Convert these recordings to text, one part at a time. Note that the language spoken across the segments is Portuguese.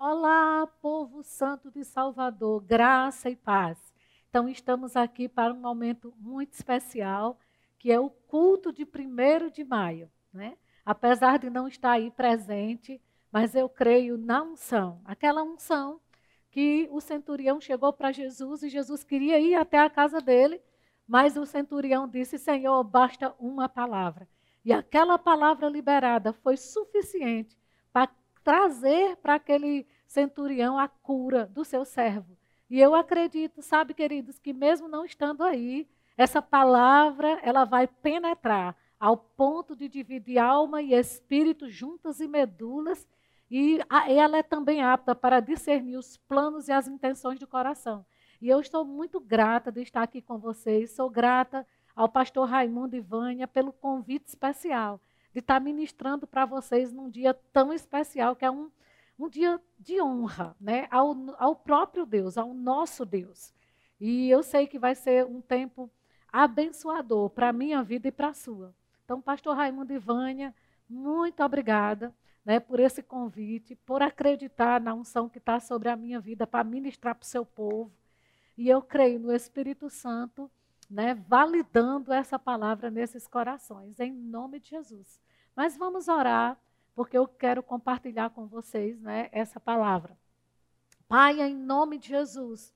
Olá, povo santo de Salvador, graça e paz. Então, estamos aqui para um momento muito especial, que é o culto de 1 de maio. Né? Apesar de não estar aí presente, mas eu creio na unção, aquela unção que o centurião chegou para Jesus e Jesus queria ir até a casa dele, mas o centurião disse: Senhor, basta uma palavra. E aquela palavra liberada foi suficiente trazer para aquele centurião a cura do seu servo. E eu acredito, sabe, queridos, que mesmo não estando aí, essa palavra ela vai penetrar ao ponto de dividir alma e espírito juntas e medulas, e ela é também apta para discernir os planos e as intenções do coração. E eu estou muito grata de estar aqui com vocês, sou grata ao pastor Raimundo e Vânia pelo convite especial de estar ministrando para vocês num dia tão especial, que é um, um dia de honra né, ao, ao próprio Deus, ao nosso Deus. E eu sei que vai ser um tempo abençoador para a minha vida e para a sua. Então, pastor Raimundo e Vânia, muito obrigada né, por esse convite, por acreditar na unção que está sobre a minha vida para ministrar para o seu povo. E eu creio no Espírito Santo né, validando essa palavra nesses corações, em nome de Jesus. Mas vamos orar, porque eu quero compartilhar com vocês né, essa palavra. Pai, em nome de Jesus,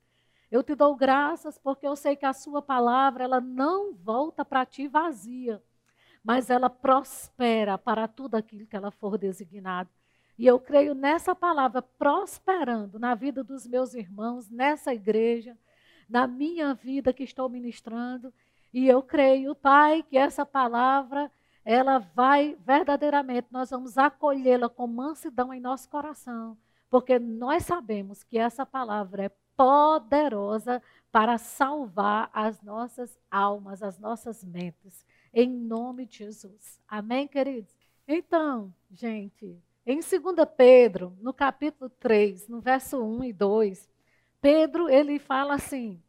eu te dou graças porque eu sei que a sua palavra ela não volta para ti vazia, mas ela prospera para tudo aquilo que ela for designado. E eu creio nessa palavra prosperando na vida dos meus irmãos, nessa igreja, na minha vida que estou ministrando. E eu creio, Pai, que essa palavra, ela vai verdadeiramente, nós vamos acolhê-la com mansidão em nosso coração, porque nós sabemos que essa palavra é poderosa para salvar as nossas almas, as nossas mentes, em nome de Jesus. Amém, queridos? Então, gente, em 2 Pedro, no capítulo 3, no verso 1 e 2, Pedro, ele fala assim: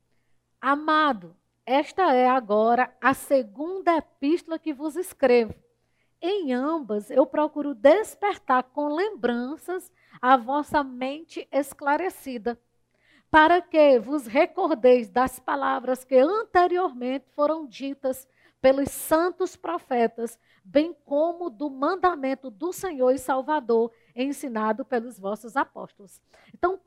Amado, esta é agora a segunda epístola que vos escrevo. Em ambas eu procuro despertar com lembranças a vossa mente esclarecida, para que vos recordeis das palavras que anteriormente foram ditas pelos santos profetas, bem como do mandamento do Senhor e Salvador ensinado pelos vossos apóstolos. Então,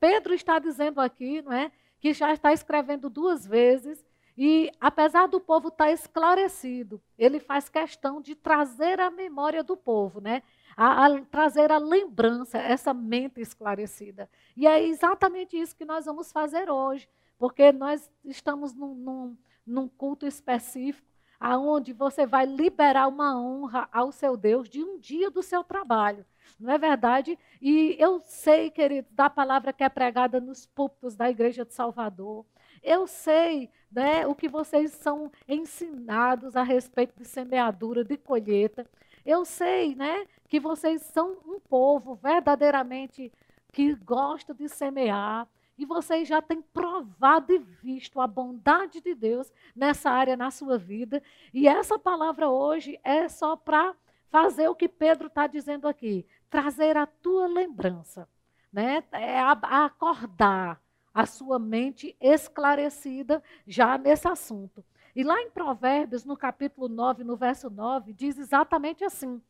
Pedro está dizendo aqui, não é, que já está escrevendo duas vezes e apesar do povo estar tá esclarecido, ele faz questão de trazer a memória do povo, né? A, a, trazer a lembrança, essa mente esclarecida. E é exatamente isso que nós vamos fazer hoje, porque nós estamos num, num, num culto específico aonde você vai liberar uma honra ao seu Deus de um dia do seu trabalho. Não é verdade? E eu sei, querido, da palavra que é pregada nos púlpitos da Igreja de Salvador. Eu sei né, o que vocês são ensinados a respeito de semeadura, de colheita. Eu sei né, que vocês são um povo verdadeiramente que gosta de semear, e vocês já têm provado e visto a bondade de Deus nessa área na sua vida. E essa palavra hoje é só para fazer o que Pedro está dizendo aqui: trazer a tua lembrança, né? é acordar a sua mente esclarecida já nesse assunto. E lá em Provérbios, no capítulo 9, no verso 9, diz exatamente assim: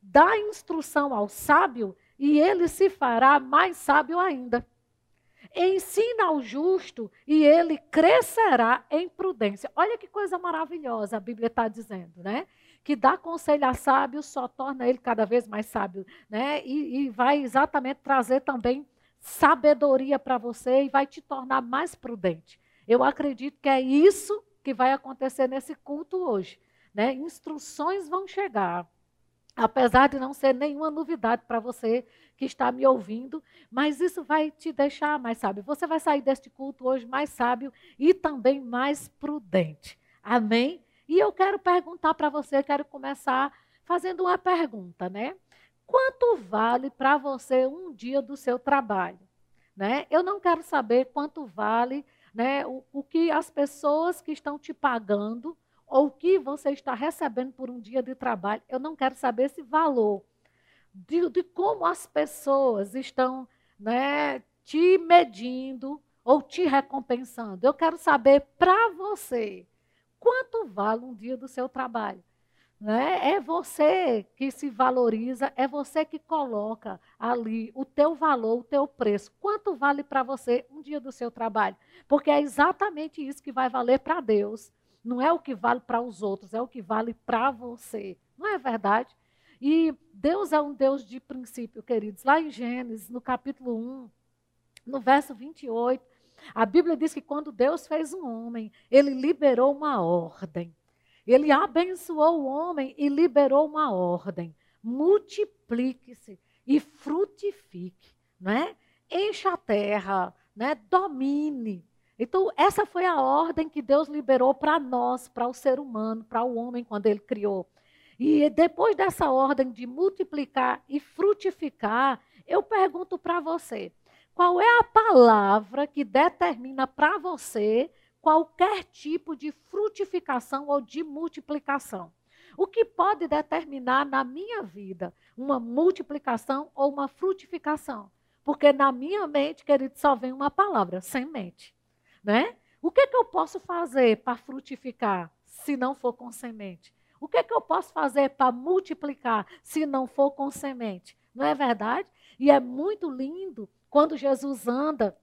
dá instrução ao sábio e ele se fará mais sábio ainda. Ensina ao justo e ele crescerá em prudência. Olha que coisa maravilhosa a Bíblia está dizendo, né? Que dá conselho a sábio só torna ele cada vez mais sábio, né? E, e vai exatamente trazer também sabedoria para você e vai te tornar mais prudente. Eu acredito que é isso que vai acontecer nesse culto hoje, né? Instruções vão chegar apesar de não ser nenhuma novidade para você que está me ouvindo, mas isso vai te deixar mais sábio. Você vai sair deste culto hoje mais sábio e também mais prudente. Amém? E eu quero perguntar para você, quero começar fazendo uma pergunta, né? Quanto vale para você um dia do seu trabalho? Né? Eu não quero saber quanto vale né, o, o que as pessoas que estão te pagando ou o que você está recebendo por um dia de trabalho. Eu não quero saber esse valor. De, de como as pessoas estão né, te medindo ou te recompensando. Eu quero saber para você quanto vale um dia do seu trabalho. Né? É você que se valoriza, é você que coloca ali o teu valor, o teu preço. Quanto vale para você um dia do seu trabalho? Porque é exatamente isso que vai valer para Deus. Não é o que vale para os outros, é o que vale para você. Não é verdade? E Deus é um Deus de princípio, queridos. Lá em Gênesis, no capítulo 1, no verso 28, a Bíblia diz que quando Deus fez um homem, ele liberou uma ordem. Ele abençoou o homem e liberou uma ordem. Multiplique-se e frutifique, não é? Encha a terra, né? Domine. Então, essa foi a ordem que Deus liberou para nós, para o ser humano, para o homem quando ele criou. E depois dessa ordem de multiplicar e frutificar, eu pergunto para você: qual é a palavra que determina para você qualquer tipo de frutificação ou de multiplicação. O que pode determinar na minha vida uma multiplicação ou uma frutificação? Porque na minha mente, querido, só vem uma palavra, semente. Né? O que, é que eu posso fazer para frutificar se não for com semente? O que, é que eu posso fazer para multiplicar se não for com semente? Não é verdade? E é muito lindo quando Jesus anda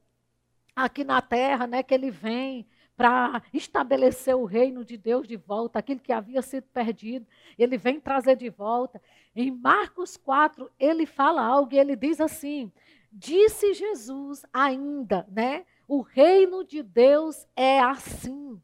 aqui na terra, né, que ele vem para estabelecer o reino de Deus de volta, aquilo que havia sido perdido, ele vem trazer de volta. Em Marcos 4, ele fala algo e ele diz assim: Disse Jesus ainda, né? O reino de Deus é assim.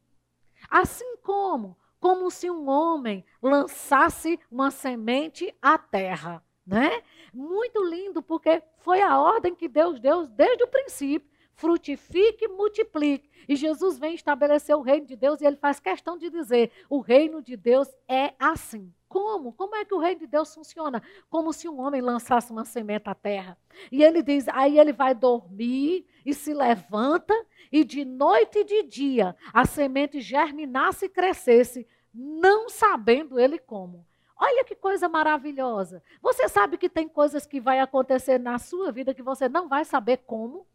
Assim como? Como se um homem lançasse uma semente à terra, né? Muito lindo, porque foi a ordem que Deus deu desde o princípio frutifique multiplique. E Jesus vem estabelecer o reino de Deus e ele faz questão de dizer: o reino de Deus é assim. Como? Como é que o reino de Deus funciona? Como se um homem lançasse uma semente à terra. E ele diz: aí ele vai dormir e se levanta, e de noite e de dia a semente germinasse e crescesse, não sabendo ele como. Olha que coisa maravilhosa. Você sabe que tem coisas que vai acontecer na sua vida que você não vai saber como?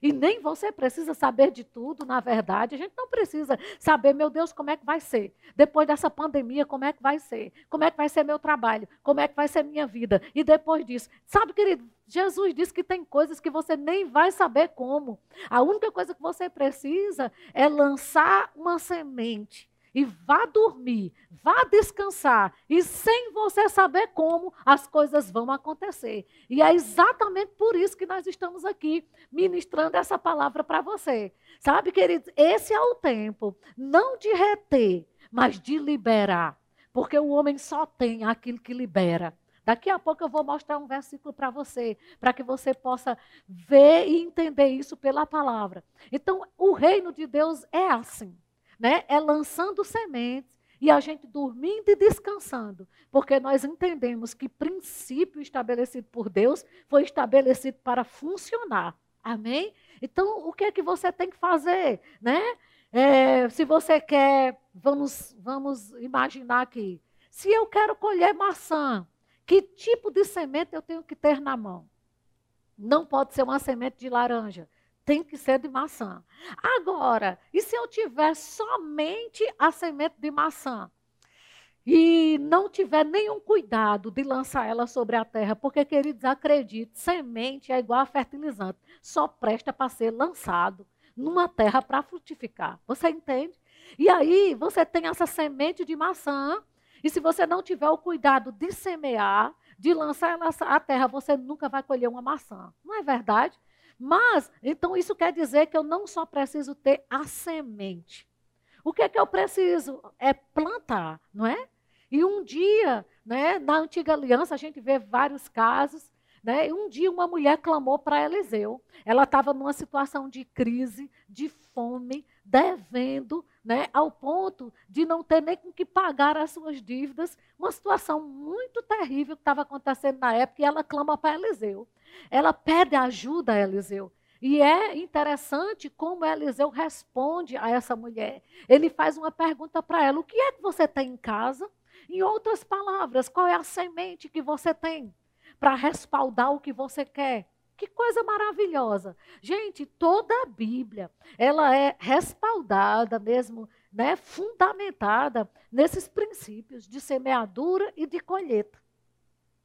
E nem você precisa saber de tudo, na verdade. A gente não precisa saber, meu Deus, como é que vai ser. Depois dessa pandemia, como é que vai ser? Como é que vai ser meu trabalho? Como é que vai ser minha vida? E depois disso, sabe, querido, Jesus disse que tem coisas que você nem vai saber como. A única coisa que você precisa é lançar uma semente e vá dormir, vá descansar, e sem você saber como as coisas vão acontecer. E é exatamente por isso que nós estamos aqui ministrando essa palavra para você. Sabe, queridos, esse é o tempo, não de reter, mas de liberar. Porque o homem só tem aquilo que libera. Daqui a pouco eu vou mostrar um versículo para você, para que você possa ver e entender isso pela palavra. Então, o reino de Deus é assim né, é lançando sementes e a gente dormindo e descansando, porque nós entendemos que princípio estabelecido por Deus foi estabelecido para funcionar. Amém? Então, o que é que você tem que fazer, né? É, se você quer, vamos, vamos imaginar aqui, se eu quero colher maçã, que tipo de semente eu tenho que ter na mão? Não pode ser uma semente de laranja tem que ser de maçã. Agora, e se eu tiver somente a semente de maçã? E não tiver nenhum cuidado de lançar ela sobre a terra, porque, queridos, acredite, semente é igual a fertilizante, só presta para ser lançado numa terra para frutificar. Você entende? E aí, você tem essa semente de maçã, e se você não tiver o cuidado de semear, de lançar ela à terra, você nunca vai colher uma maçã. Não é verdade? Mas, então isso quer dizer que eu não só preciso ter a semente. O que é que eu preciso? É plantar, não é? E um dia, né, na antiga aliança, a gente vê vários casos. Né? E um dia uma mulher clamou para Eliseu. Ela estava numa situação de crise, de fome, devendo, né, ao ponto de não ter nem com que pagar as suas dívidas. Uma situação muito terrível que estava acontecendo na época, e ela clama para Eliseu. Ela pede ajuda a Eliseu. E é interessante como Eliseu responde a essa mulher. Ele faz uma pergunta para ela: O que é que você tem em casa? Em outras palavras, qual é a semente que você tem para respaldar o que você quer? Que coisa maravilhosa. Gente, toda a Bíblia, ela é respaldada mesmo, né, fundamentada nesses princípios de semeadura e de colheita.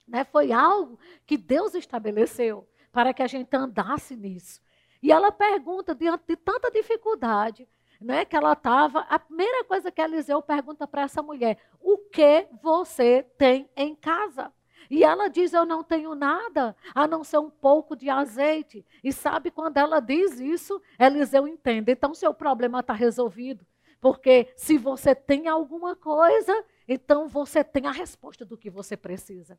Né? Foi algo que Deus estabeleceu para que a gente andasse nisso. E ela pergunta, diante de tanta dificuldade, né, que ela estava, a primeira coisa que Eliseu pergunta para essa mulher: o que você tem em casa? E ela diz: Eu não tenho nada a não ser um pouco de azeite. E sabe quando ela diz isso, Eliseu entende. Então, seu problema está resolvido. Porque se você tem alguma coisa, então você tem a resposta do que você precisa.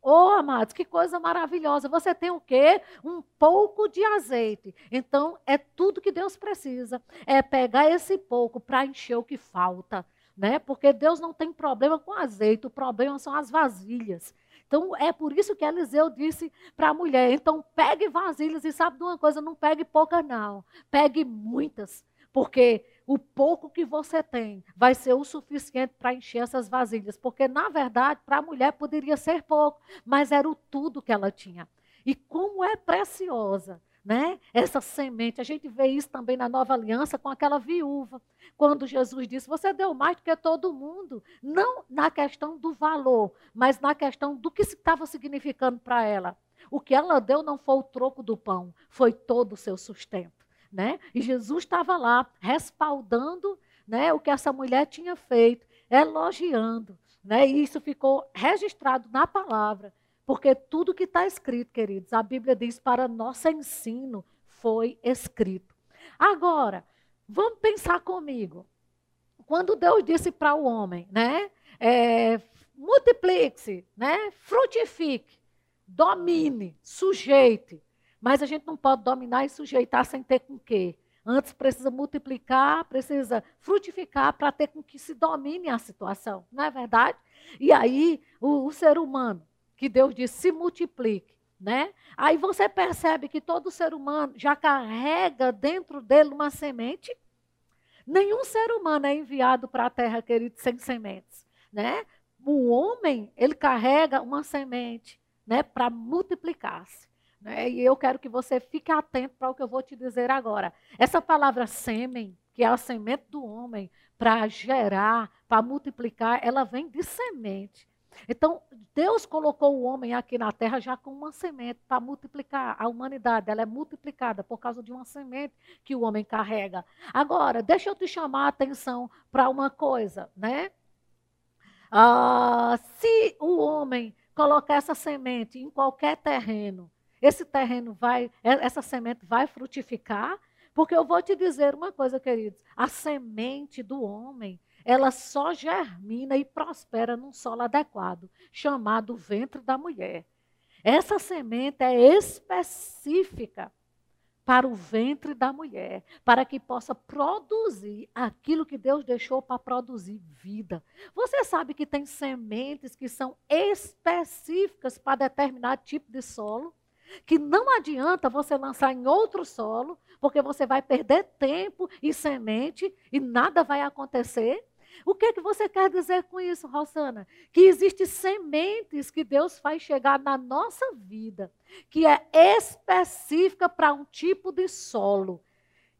Oh, amados, que coisa maravilhosa. Você tem o quê? Um pouco de azeite. Então, é tudo que Deus precisa. É pegar esse pouco para encher o que falta. Né? Porque Deus não tem problema com azeite, o problema são as vasilhas. Então, é por isso que Eliseu disse para a mulher: então, pegue vasilhas e sabe de uma coisa, não pegue poucas, não. Pegue muitas. Porque o pouco que você tem vai ser o suficiente para encher essas vasilhas. Porque, na verdade, para a mulher poderia ser pouco, mas era o tudo que ela tinha. E como é preciosa né? Essa semente. A gente vê isso também na nova aliança com aquela viúva. Quando Jesus disse: Você deu mais do que todo mundo. Não na questão do valor, mas na questão do que estava significando para ela. O que ela deu não foi o troco do pão, foi todo o seu sustento. Né? E Jesus estava lá respaldando né, o que essa mulher tinha feito, elogiando. Né? E isso ficou registrado na palavra. Porque tudo que está escrito, queridos, a Bíblia diz para nosso ensino foi escrito. Agora, vamos pensar comigo. Quando Deus disse para o homem, né? É, multiplique-se, né? Frutifique, domine, sujeite. Mas a gente não pode dominar e sujeitar sem ter com quê? Antes precisa multiplicar, precisa frutificar para ter com que se domine a situação, não é verdade? E aí, o, o ser humano, que Deus diz se multiplique, né? Aí você percebe que todo ser humano já carrega dentro dele uma semente. Nenhum ser humano é enviado para a terra, querido, sem sementes, né? O homem, ele carrega uma semente, né, para multiplicar-se. Né? E eu quero que você fique atento para o que eu vou te dizer agora. Essa palavra sêmen, que é a semente do homem, para gerar, para multiplicar, ela vem de semente. Então, Deus colocou o homem aqui na terra já com uma semente para multiplicar. A humanidade, ela é multiplicada por causa de uma semente que o homem carrega. Agora, deixa eu te chamar a atenção para uma coisa, né? Ah, se o homem colocar essa semente em qualquer terreno, esse terreno vai, essa semente vai frutificar? Porque eu vou te dizer uma coisa, queridos: a semente do homem ela só germina e prospera num solo adequado, chamado ventre da mulher. Essa semente é específica para o ventre da mulher, para que possa produzir aquilo que Deus deixou para produzir vida. Você sabe que tem sementes que são específicas para determinado tipo de solo? Que não adianta você lançar em outro solo, porque você vai perder tempo e semente e nada vai acontecer. O que, é que você quer dizer com isso, Rosana? Que existem sementes que Deus faz chegar na nossa vida, que é específica para um tipo de solo.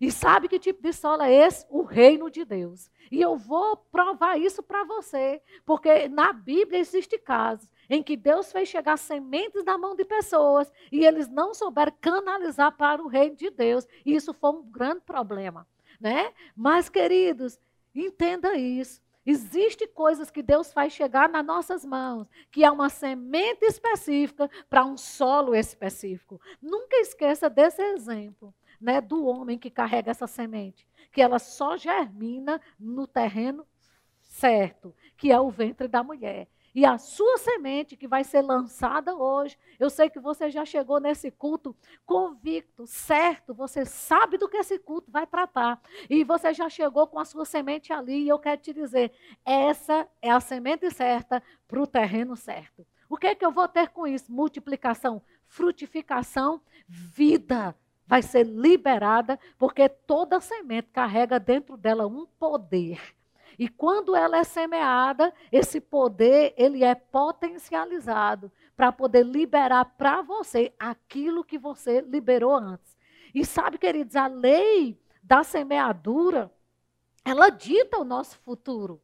E sabe que tipo de solo é esse? O reino de Deus. E eu vou provar isso para você, porque na Bíblia existe casos em que Deus fez chegar sementes na mão de pessoas e eles não souberam canalizar para o reino de Deus. E isso foi um grande problema, né? Mas queridos, Entenda isso. Existem coisas que Deus faz chegar nas nossas mãos, que é uma semente específica para um solo específico. Nunca esqueça desse exemplo, né, do homem que carrega essa semente, que ela só germina no terreno certo, que é o ventre da mulher. E a sua semente que vai ser lançada hoje, eu sei que você já chegou nesse culto convicto, certo, você sabe do que esse culto vai tratar. E você já chegou com a sua semente ali, e eu quero te dizer, essa é a semente certa para o terreno certo. O que é que eu vou ter com isso? Multiplicação, frutificação, vida vai ser liberada, porque toda semente carrega dentro dela um poder. E quando ela é semeada, esse poder ele é potencializado para poder liberar para você aquilo que você liberou antes. E sabe, queridos, a lei da semeadura, ela dita o nosso futuro,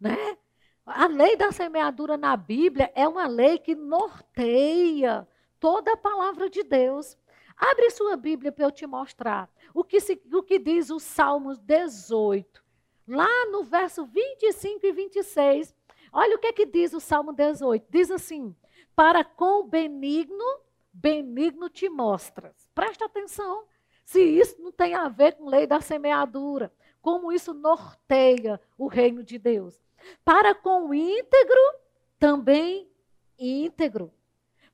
né? A lei da semeadura na Bíblia é uma lei que norteia toda a palavra de Deus. Abre sua Bíblia para eu te mostrar o que, se, o que diz o Salmos 18. Lá no verso 25 e 26. Olha o que, é que diz o Salmo 18. Diz assim: Para com benigno, benigno te mostras. Presta atenção. Se isso não tem a ver com lei da semeadura, como isso norteia o reino de Deus. Para com o íntegro, também íntegro.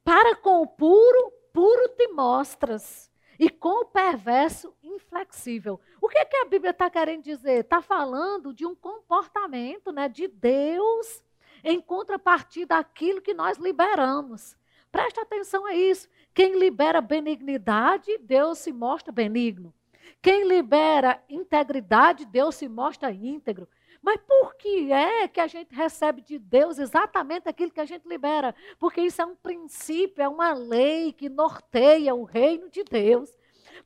Para com o puro, puro te mostras. E com o perverso, inflexível. O que, é que a Bíblia está querendo dizer? Está falando de um comportamento né, de Deus em contrapartida daquilo que nós liberamos. Presta atenção a isso. Quem libera benignidade, Deus se mostra benigno. Quem libera integridade, Deus se mostra íntegro. Mas por que é que a gente recebe de Deus exatamente aquilo que a gente libera? Porque isso é um princípio, é uma lei que norteia o reino de Deus.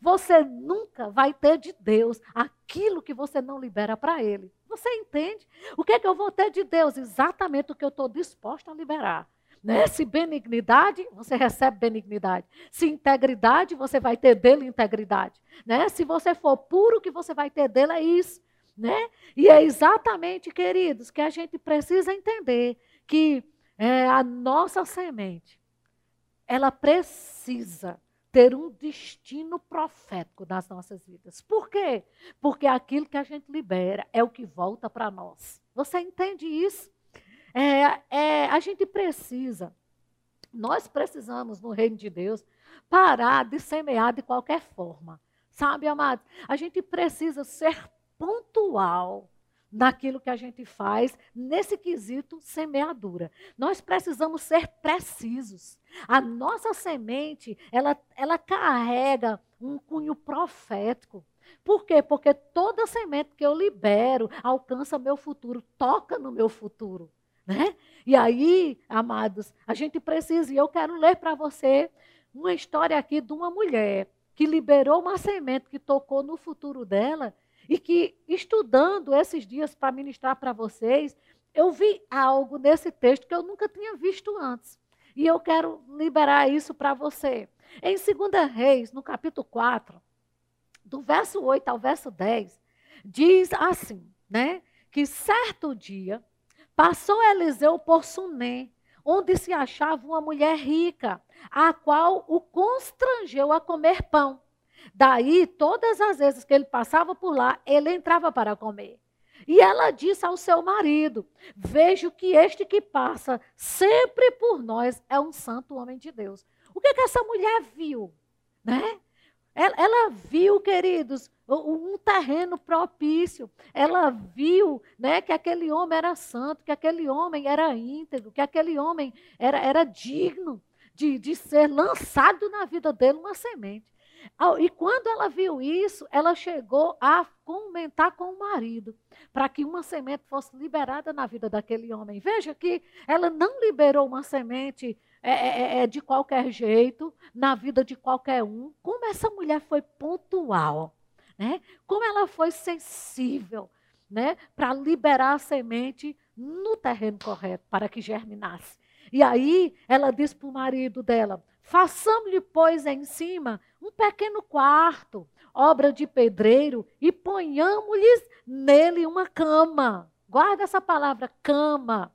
Você nunca vai ter de Deus aquilo que você não libera para Ele. Você entende? O que é que eu vou ter de Deus? Exatamente o que eu estou disposto a liberar. Né? Se benignidade, você recebe benignidade. Se integridade, você vai ter dele integridade. Né? Se você for puro, o que você vai ter dele é isso. Né? E é exatamente, queridos, que a gente precisa entender que é, a nossa semente, ela precisa ter um destino profético nas nossas vidas. Por quê? Porque aquilo que a gente libera é o que volta para nós. Você entende isso? É, é, a gente precisa, nós precisamos, no reino de Deus, parar de semear de qualquer forma. Sabe, amados? A gente precisa ser pontual naquilo que a gente faz nesse quesito semeadura. Nós precisamos ser precisos. A nossa semente, ela, ela carrega um cunho profético. Por quê? Porque toda semente que eu libero alcança meu futuro, toca no meu futuro. Né? E aí, amados, a gente precisa, e eu quero ler para você uma história aqui de uma mulher que liberou uma semente que tocou no futuro dela e que, estudando esses dias para ministrar para vocês, eu vi algo nesse texto que eu nunca tinha visto antes. E eu quero liberar isso para você. Em 2 Reis, no capítulo 4, do verso 8 ao verso 10, diz assim, né? Que certo dia passou Eliseu por Suné, onde se achava uma mulher rica, a qual o constrangeu a comer pão. Daí, todas as vezes que ele passava por lá, ele entrava para comer. E ela disse ao seu marido: Vejo que este que passa sempre por nós é um santo homem de Deus. O que, é que essa mulher viu? Né? Ela, ela, viu, queridos, um terreno propício. Ela viu né, que aquele homem era santo, que aquele homem era íntegro, que aquele homem era, era digno de, de ser lançado na vida dele uma semente. E quando ela viu isso, ela chegou a comentar com o marido, para que uma semente fosse liberada na vida daquele homem. Veja que ela não liberou uma semente é, é, é, é de qualquer jeito, na vida de qualquer um. Como essa mulher foi pontual, né? como ela foi sensível né? para liberar a semente no terreno correto, para que germinasse. E aí ela disse para o marido dela: Façamos-lhe, pois, em cima um pequeno quarto, obra de pedreiro, e ponhamos-lhes nele uma cama. Guarda essa palavra, cama.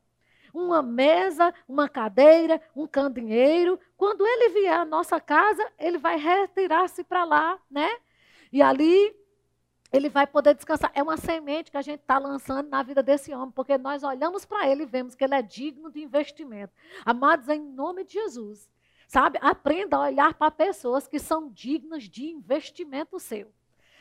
Uma mesa, uma cadeira, um candeeiro. Quando ele vier à nossa casa, ele vai retirar-se para lá, né? E ali ele vai poder descansar. É uma semente que a gente está lançando na vida desse homem, porque nós olhamos para ele e vemos que ele é digno de investimento. Amados, em nome de Jesus, Sabe? Aprenda a olhar para pessoas que são dignas de investimento seu.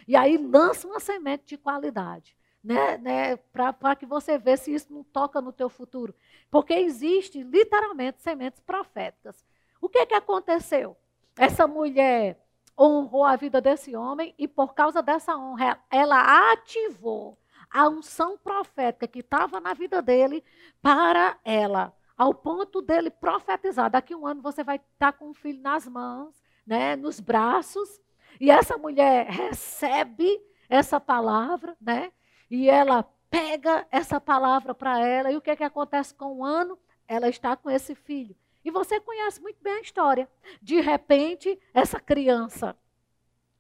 E aí lança uma semente de qualidade. Né, né, para que você veja se isso não toca no teu futuro. Porque existe literalmente sementes proféticas. O que, que aconteceu? Essa mulher honrou a vida desse homem e por causa dessa honra, ela ativou a unção profética que estava na vida dele para ela ao ponto dele profetizar: daqui a um ano você vai estar com um filho nas mãos, né, nos braços, e essa mulher recebe essa palavra, né? E ela pega essa palavra para ela, e o que, é que acontece com o ano? Ela está com esse filho. E você conhece muito bem a história. De repente, essa criança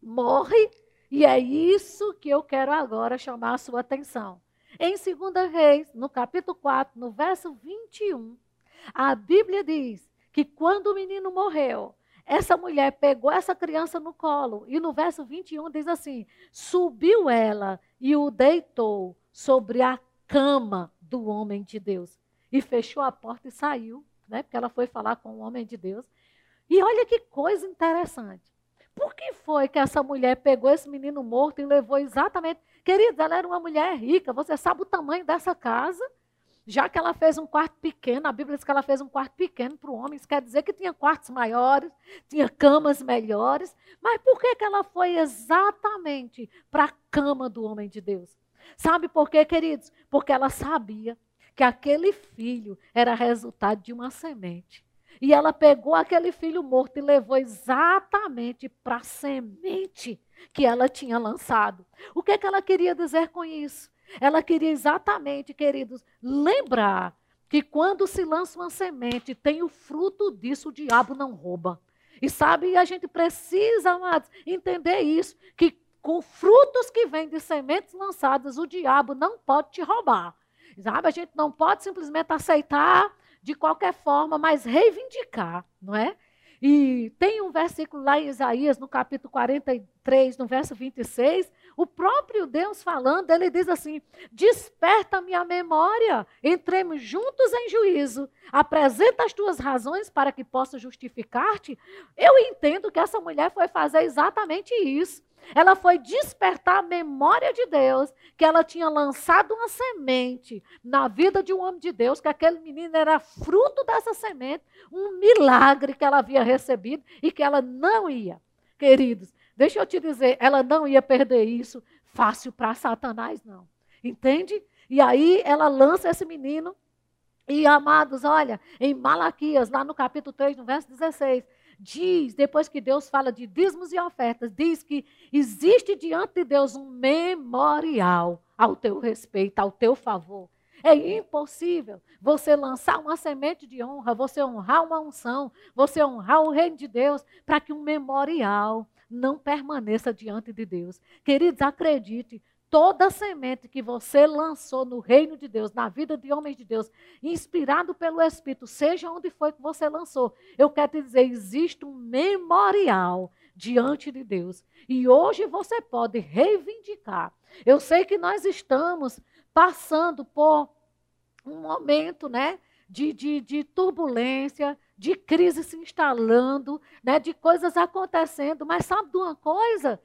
morre, e é isso que eu quero agora chamar a sua atenção. Em 2 Reis, no capítulo 4, no verso 21, a Bíblia diz que quando o menino morreu, essa mulher pegou essa criança no colo, e no verso 21 diz assim: subiu ela e o deitou sobre a cama do homem de Deus. E fechou a porta e saiu, né? Porque ela foi falar com o homem de Deus. E olha que coisa interessante. Por que foi que essa mulher pegou esse menino morto e levou exatamente. Querida, ela era uma mulher rica, você sabe o tamanho dessa casa? Já que ela fez um quarto pequeno, a Bíblia diz que ela fez um quarto pequeno para o homem, isso quer dizer que tinha quartos maiores, tinha camas melhores. Mas por que, que ela foi exatamente para a cama do homem de Deus? Sabe por quê, queridos? Porque ela sabia que aquele filho era resultado de uma semente. E ela pegou aquele filho morto e levou exatamente para a semente que ela tinha lançado. O que, é que ela queria dizer com isso? Ela queria exatamente, queridos, lembrar que quando se lança uma semente, tem o fruto disso, o diabo não rouba. E sabe, a gente precisa, amados, entender isso, que com frutos que vêm de sementes lançadas, o diabo não pode te roubar. Sabe? A gente não pode simplesmente aceitar de qualquer forma, mas reivindicar, não é? E tem um versículo lá em Isaías, no capítulo 43, no verso 26, o próprio Deus falando, ele diz assim: Desperta minha memória, entremos juntos em juízo, apresenta as tuas razões para que possa justificar-te. Eu entendo que essa mulher foi fazer exatamente isso. Ela foi despertar a memória de Deus, que ela tinha lançado uma semente na vida de um homem de Deus, que aquele menino era fruto dessa semente, um milagre que ela havia recebido e que ela não ia. Queridos, deixa eu te dizer, ela não ia perder isso fácil para Satanás, não. Entende? E aí ela lança esse menino. E amados, olha, em Malaquias, lá no capítulo 3, no verso 16, diz, depois que Deus fala de dízimos e ofertas, diz que existe diante de Deus um memorial ao teu respeito, ao teu favor. É impossível você lançar uma semente de honra, você honrar uma unção, você honrar o reino de Deus, para que um memorial não permaneça diante de Deus. Queridos, acredite, toda semente que você lançou no reino de Deus, na vida de homens de Deus, inspirado pelo Espírito, seja onde foi que você lançou, eu quero te dizer, existe um memorial diante de Deus. E hoje você pode reivindicar. Eu sei que nós estamos passando por um momento, né? De, de, de turbulência, de crise se instalando, né, de coisas acontecendo, mas sabe de uma coisa?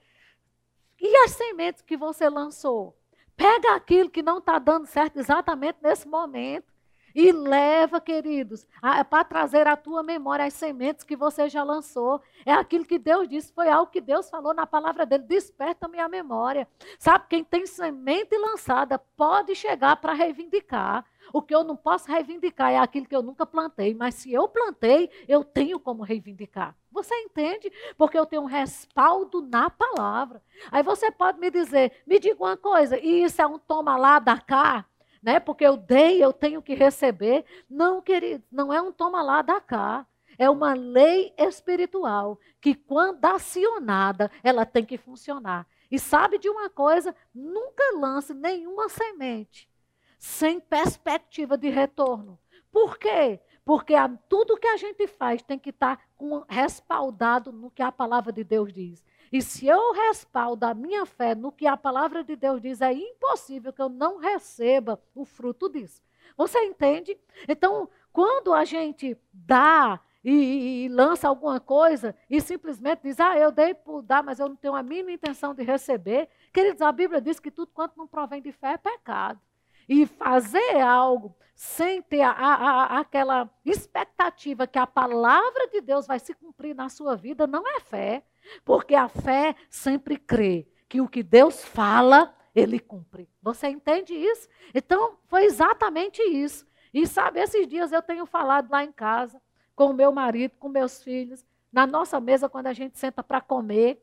E as sementes que você lançou? Pega aquilo que não está dando certo exatamente nesse momento e leva, queridos, para trazer à tua memória as sementes que você já lançou. É aquilo que Deus disse, foi algo que Deus falou na palavra dele. Desperta minha memória. Sabe, quem tem semente lançada pode chegar para reivindicar. O que eu não posso reivindicar é aquilo que eu nunca plantei, mas se eu plantei, eu tenho como reivindicar. Você entende? Porque eu tenho um respaldo na palavra. Aí você pode me dizer, me diga uma coisa, e isso é um toma lá, da cá? Né? Porque eu dei, eu tenho que receber. Não, querido, não é um toma lá, da cá. É uma lei espiritual que, quando acionada, ela tem que funcionar. E sabe de uma coisa? Nunca lance nenhuma semente sem perspectiva de retorno. Por quê? Porque a, tudo que a gente faz tem que estar com, respaldado no que a palavra de Deus diz. E se eu respaldo a minha fé no que a palavra de Deus diz, é impossível que eu não receba o fruto disso. Você entende? Então, quando a gente dá e, e, lança alguma coisa e simplesmente diz, ah, eu dei por dar, mas eu não tenho a mínima intenção de receber. Queridos, a Bíblia diz que tudo quanto não provém de fé é pecado. E fazer algo sem ter a, a, a, aquela expectativa que a palavra de Deus vai se cumprir na sua vida não é fé. Porque a fé sempre crê que o que Deus fala, ele cumpre. Você entende isso? Então, foi exatamente isso. E sabe, esses dias eu tenho falado lá em casa, com o meu marido, com meus filhos, na nossa mesa, quando a gente senta para comer,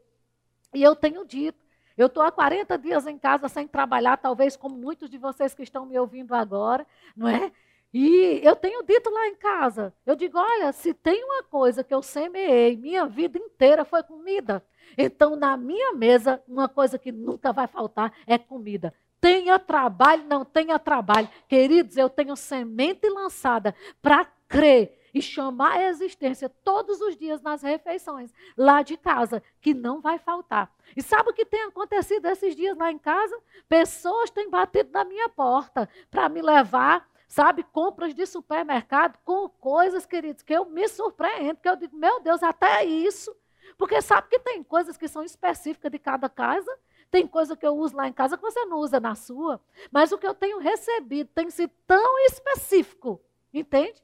e eu tenho dito, eu estou há 40 dias em casa sem trabalhar, talvez como muitos de vocês que estão me ouvindo agora, não é? E eu tenho dito lá em casa, eu digo, olha, se tem uma coisa que eu semeei minha vida inteira foi comida. Então, na minha mesa, uma coisa que nunca vai faltar é comida. Tenha trabalho, não tenha trabalho. Queridos, eu tenho semente lançada para crer e chamar a existência todos os dias nas refeições lá de casa, que não vai faltar. E sabe o que tem acontecido esses dias lá em casa? Pessoas têm batido na minha porta para me levar sabe, compras de supermercado com coisas, queridos, que eu me surpreendo, que eu digo, meu Deus, até isso. Porque sabe que tem coisas que são específicas de cada casa, tem coisa que eu uso lá em casa que você não usa na sua. Mas o que eu tenho recebido tem sido tão específico, entende?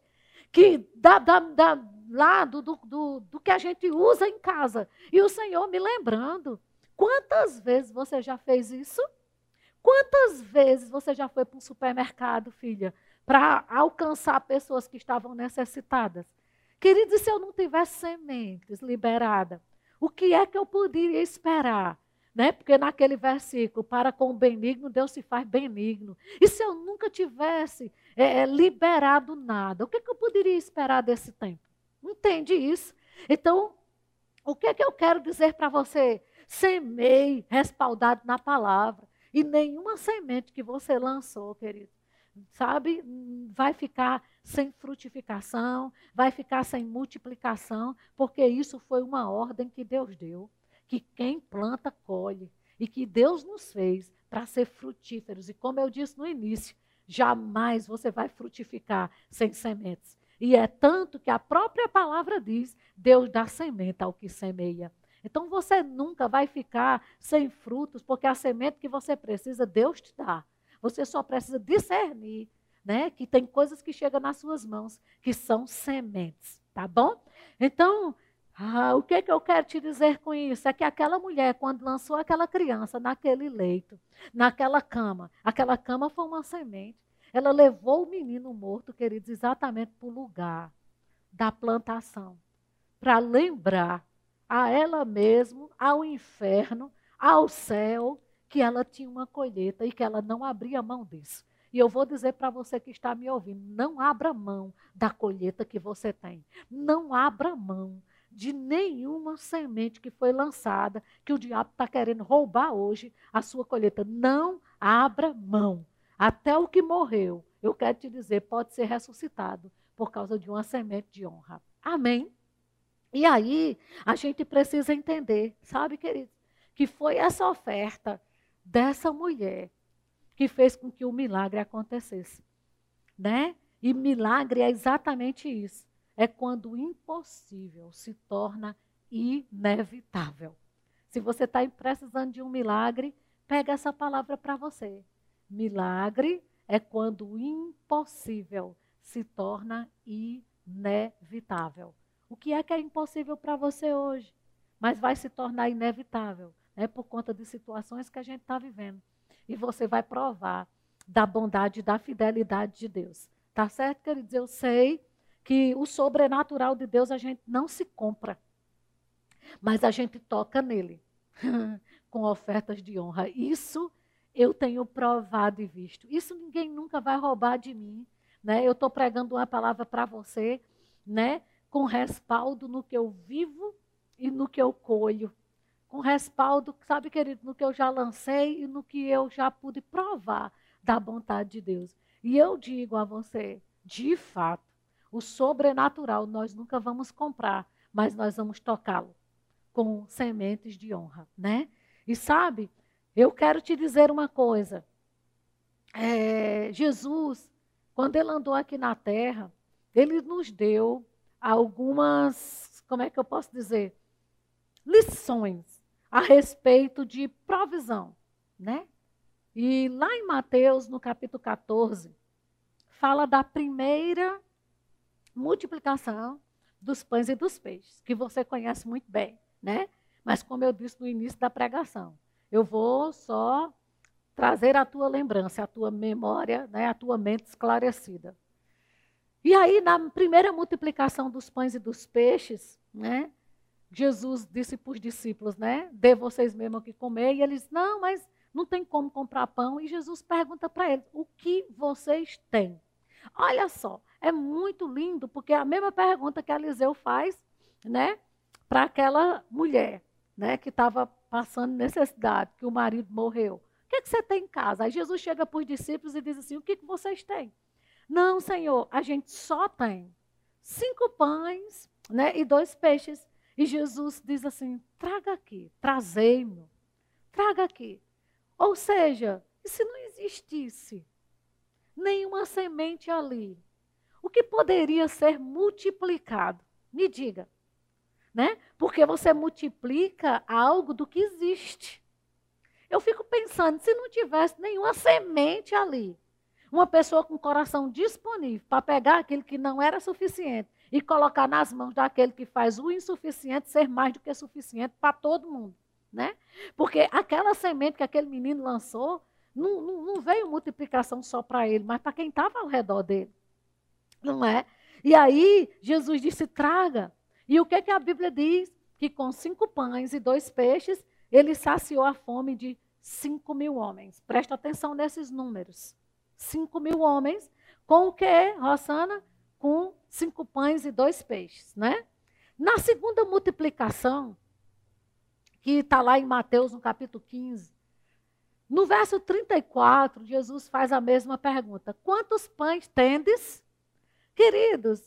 Que da, da, lá do, do, do que a gente usa em casa. E o Senhor me lembrando, quantas vezes você já fez isso? Quantas vezes você já foi para um supermercado, filha, para alcançar pessoas que estavam necessitadas. Queridos, e se eu não tivesse sementes liberadas, o que é que eu poderia esperar? Né? Porque naquele versículo, para com o benigno, Deus se faz benigno. E se eu nunca tivesse é, é liberado nada, o que, é que eu poderia esperar desse tempo? Entende isso? Então, o que é que eu quero dizer para você? Semei respaldado na palavra. E nenhuma semente que você lançou, querido, sabe, vai ficar sem frutificação, vai ficar sem multiplicação, porque isso foi uma ordem que Deus deu, que quem planta colhe e que Deus nos fez para ser frutíferos. E como eu disse no início, jamais você vai frutificar sem sementes. E é tanto que a própria palavra diz: Deus dá semente ao que semeia. Então você nunca vai ficar sem frutos, porque a semente que você precisa, Deus te dá. Você só precisa discernir, né? Que tem coisas que chegam nas suas mãos que são sementes, tá bom? Então, ah, o que, é que eu quero te dizer com isso? É que aquela mulher, quando lançou aquela criança naquele leito, naquela cama, aquela cama foi uma semente. Ela levou o menino morto, queridos, exatamente para o lugar da plantação, para lembrar a ela mesma, ao inferno, ao céu, que ela tinha uma colheita e que ela não abria mão disso. E eu vou dizer para você que está me ouvindo: não abra mão da colheita que você tem. Não abra mão de nenhuma semente que foi lançada, que o diabo está querendo roubar hoje a sua colheita. Não abra mão. Até o que morreu, eu quero te dizer, pode ser ressuscitado por causa de uma semente de honra. Amém? E aí, a gente precisa entender, sabe, querido, que foi essa oferta dessa mulher que fez com que o milagre acontecesse, né? E milagre é exatamente isso. É quando o impossível se torna inevitável. Se você está precisando de um milagre, pega essa palavra para você. Milagre é quando o impossível se torna inevitável. O que é que é impossível para você hoje, mas vai se tornar inevitável? é por conta de situações que a gente está vivendo. E você vai provar da bondade e da fidelidade de Deus. Tá certo, queridos? Eu sei que o sobrenatural de Deus a gente não se compra, mas a gente toca nele com ofertas de honra. Isso eu tenho provado e visto. Isso ninguém nunca vai roubar de mim. Né? Eu estou pregando uma palavra para você, né? com respaldo no que eu vivo e no que eu colho com respaldo, sabe, querido, no que eu já lancei e no que eu já pude provar da vontade de Deus. E eu digo a você, de fato, o sobrenatural nós nunca vamos comprar, mas nós vamos tocá-lo com sementes de honra, né? E sabe, eu quero te dizer uma coisa. É, Jesus, quando ele andou aqui na terra, ele nos deu algumas, como é que eu posso dizer? Lições a respeito de provisão, né? E lá em Mateus, no capítulo 14, fala da primeira multiplicação dos pães e dos peixes, que você conhece muito bem, né? Mas como eu disse no início da pregação, eu vou só trazer a tua lembrança, a tua memória, né, a tua mente esclarecida. E aí, na primeira multiplicação dos pães e dos peixes, né? Jesus disse para os discípulos, né? Dê vocês mesmo o que comer. E eles, não, mas não tem como comprar pão. E Jesus pergunta para eles, o que vocês têm? Olha só, é muito lindo, porque é a mesma pergunta que Eliseu faz, né? Para aquela mulher, né? Que estava passando necessidade, que o marido morreu. O que, é que você tem em casa? Aí Jesus chega para os discípulos e diz assim, o que, que vocês têm? Não, Senhor, a gente só tem cinco pães né, e dois peixes. E Jesus diz assim: traga aqui, trazei-me, traga aqui. Ou seja, se não existisse nenhuma semente ali, o que poderia ser multiplicado? Me diga. Né? Porque você multiplica algo do que existe. Eu fico pensando, se não tivesse nenhuma semente ali, uma pessoa com coração disponível para pegar aquilo que não era suficiente e colocar nas mãos daquele que faz o insuficiente ser mais do que suficiente para todo mundo. Né? Porque aquela semente que aquele menino lançou, não, não, não veio multiplicação só para ele, mas para quem estava ao redor dele. Não é? E aí, Jesus disse: traga. E o que, que a Bíblia diz? Que com cinco pães e dois peixes, ele saciou a fome de cinco mil homens. Presta atenção nesses números. Cinco mil homens, com o que, Rosana? Com cinco pães e dois peixes, né? Na segunda multiplicação, que está lá em Mateus, no capítulo 15, no verso 34, Jesus faz a mesma pergunta: Quantos pães tendes? Queridos,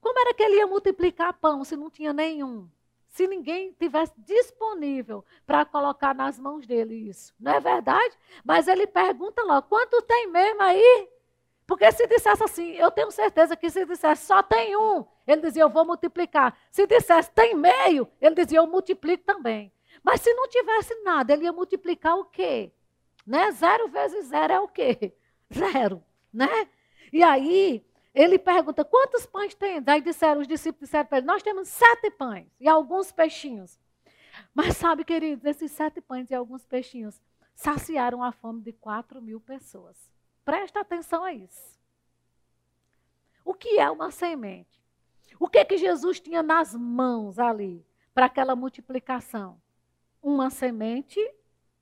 como era que ele ia multiplicar pão se não tinha nenhum? Se ninguém tivesse disponível para colocar nas mãos dele isso. Não é verdade? Mas ele pergunta lá: quanto tem mesmo aí? Porque se dissesse assim, eu tenho certeza que se dissesse só tem um, ele dizia, eu vou multiplicar. Se dissesse tem meio, ele dizia, eu multiplico também. Mas se não tivesse nada, ele ia multiplicar o quê? Né? Zero vezes zero é o quê? Zero, né? E aí, ele pergunta, quantos pães tem? Aí disseram, os discípulos disseram para ele, nós temos sete pães e alguns peixinhos. Mas sabe, queridos, esses sete pães e alguns peixinhos saciaram a fome de quatro mil pessoas. Presta atenção a isso. O que é uma semente? O que que Jesus tinha nas mãos ali para aquela multiplicação? Uma semente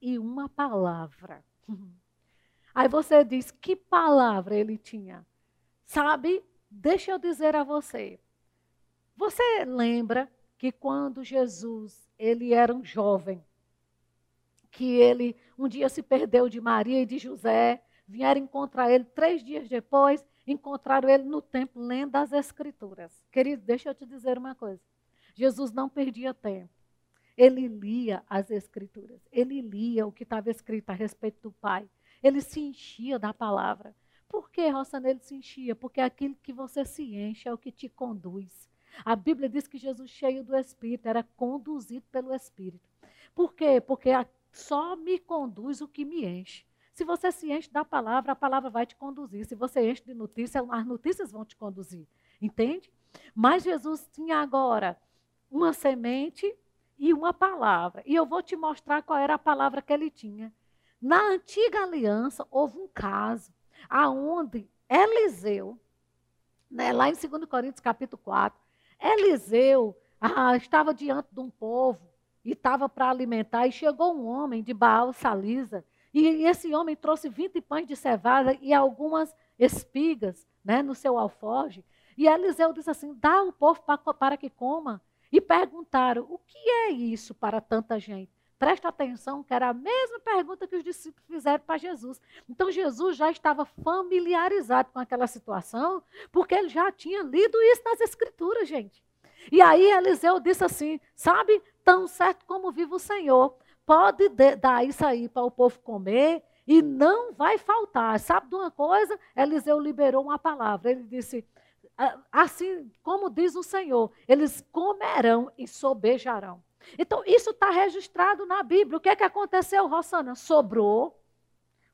e uma palavra. Aí você diz: que palavra ele tinha? Sabe? Deixa eu dizer a você. Você lembra que quando Jesus ele era um jovem, que ele um dia se perdeu de Maria e de José, vieram encontrar ele três dias depois, encontraram ele no templo lendo as Escrituras. Querido, deixa eu te dizer uma coisa. Jesus não perdia tempo. Ele lia as Escrituras. Ele lia o que estava escrito a respeito do Pai. Ele se enchia da palavra. Por que, Rossana, ele se enchia? Porque aquilo que você se enche é o que te conduz. A Bíblia diz que Jesus, cheio do Espírito, era conduzido pelo Espírito. Por quê? Porque só me conduz o que me enche. Se você se enche da palavra, a palavra vai te conduzir. Se você enche de notícias, as notícias vão te conduzir. Entende? Mas Jesus tinha agora uma semente e uma palavra. E eu vou te mostrar qual era a palavra que ele tinha. Na antiga aliança, houve um caso aonde Eliseu, né, lá em 2 Coríntios capítulo 4, Eliseu ah, estava diante de um povo e estava para alimentar, e chegou um homem de Baal Salisa e esse homem trouxe 20 pães de cevada e algumas espigas né, no seu alforge. E Eliseu disse assim: dá o povo para, para que coma. E perguntaram: o que é isso para tanta gente? Presta atenção, que era a mesma pergunta que os discípulos fizeram para Jesus. Então Jesus já estava familiarizado com aquela situação, porque ele já tinha lido isso nas Escrituras, gente. E aí Eliseu disse assim: sabe, tão certo como vive o Senhor, pode dar isso aí para o povo comer e não vai faltar. Sabe de uma coisa? Eliseu liberou uma palavra. Ele disse: assim como diz o Senhor, eles comerão e sobejarão. Então, isso está registrado na Bíblia. O que é que aconteceu, Rossana? Sobrou,